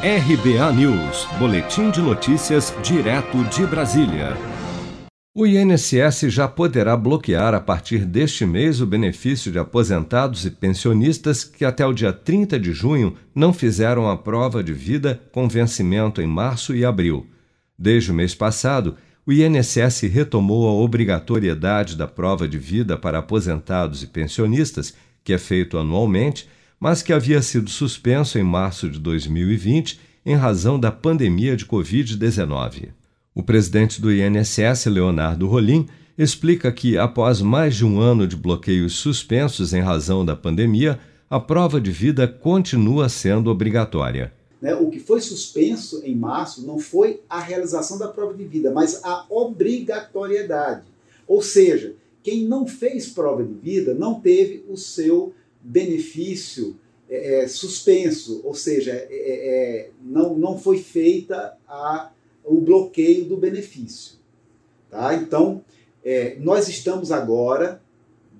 RBA News, Boletim de Notícias, direto de Brasília. O INSS já poderá bloquear a partir deste mês o benefício de aposentados e pensionistas que até o dia 30 de junho não fizeram a prova de vida com vencimento em março e abril. Desde o mês passado, o INSS retomou a obrigatoriedade da prova de vida para aposentados e pensionistas, que é feito anualmente mas que havia sido suspenso em março de 2020 em razão da pandemia de Covid-19. O presidente do INSS, Leonardo Rolim, explica que, após mais de um ano de bloqueios suspensos em razão da pandemia, a prova de vida continua sendo obrigatória. Né, o que foi suspenso em março não foi a realização da prova de vida, mas a obrigatoriedade. Ou seja, quem não fez prova de vida não teve o seu benefício é, é, suspenso, ou seja, é, é, é, não, não foi feita a, o bloqueio do benefício. Tá? Então, nós estamos agora,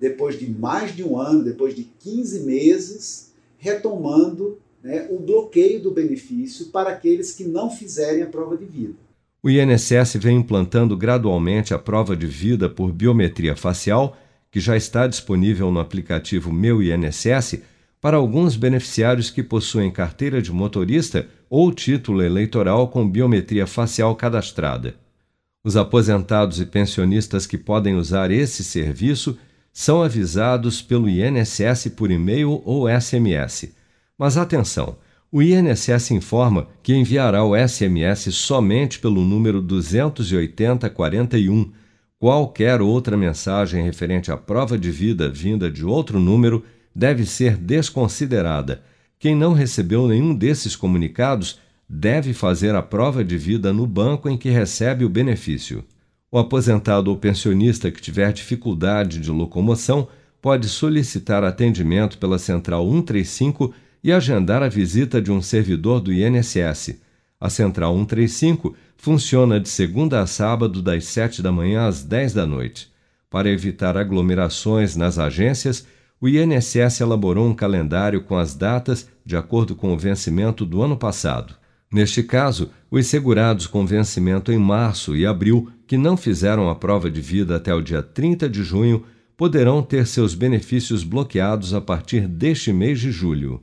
depois de mais de um ano, depois de 15 meses, retomando né, o bloqueio do benefício para aqueles que não fizerem a prova de vida. O INSS vem implantando gradualmente a prova de vida por biometria facial que já está disponível no aplicativo Meu INSS para alguns beneficiários que possuem carteira de motorista ou título eleitoral com biometria facial cadastrada. Os aposentados e pensionistas que podem usar esse serviço são avisados pelo INSS por e-mail ou SMS. Mas atenção! O INSS informa que enviará o SMS somente pelo número 28041 Qualquer outra mensagem referente à prova de vida vinda de outro número deve ser desconsiderada. Quem não recebeu nenhum desses comunicados deve fazer a prova de vida no banco em que recebe o benefício. O aposentado ou pensionista que tiver dificuldade de locomoção pode solicitar atendimento pela Central 135 e agendar a visita de um servidor do INSS. A Central 135 funciona de segunda a sábado, das 7 da manhã às 10 da noite. Para evitar aglomerações nas agências, o INSS elaborou um calendário com as datas de acordo com o vencimento do ano passado. Neste caso, os segurados com vencimento em março e abril que não fizeram a prova de vida até o dia 30 de junho poderão ter seus benefícios bloqueados a partir deste mês de julho.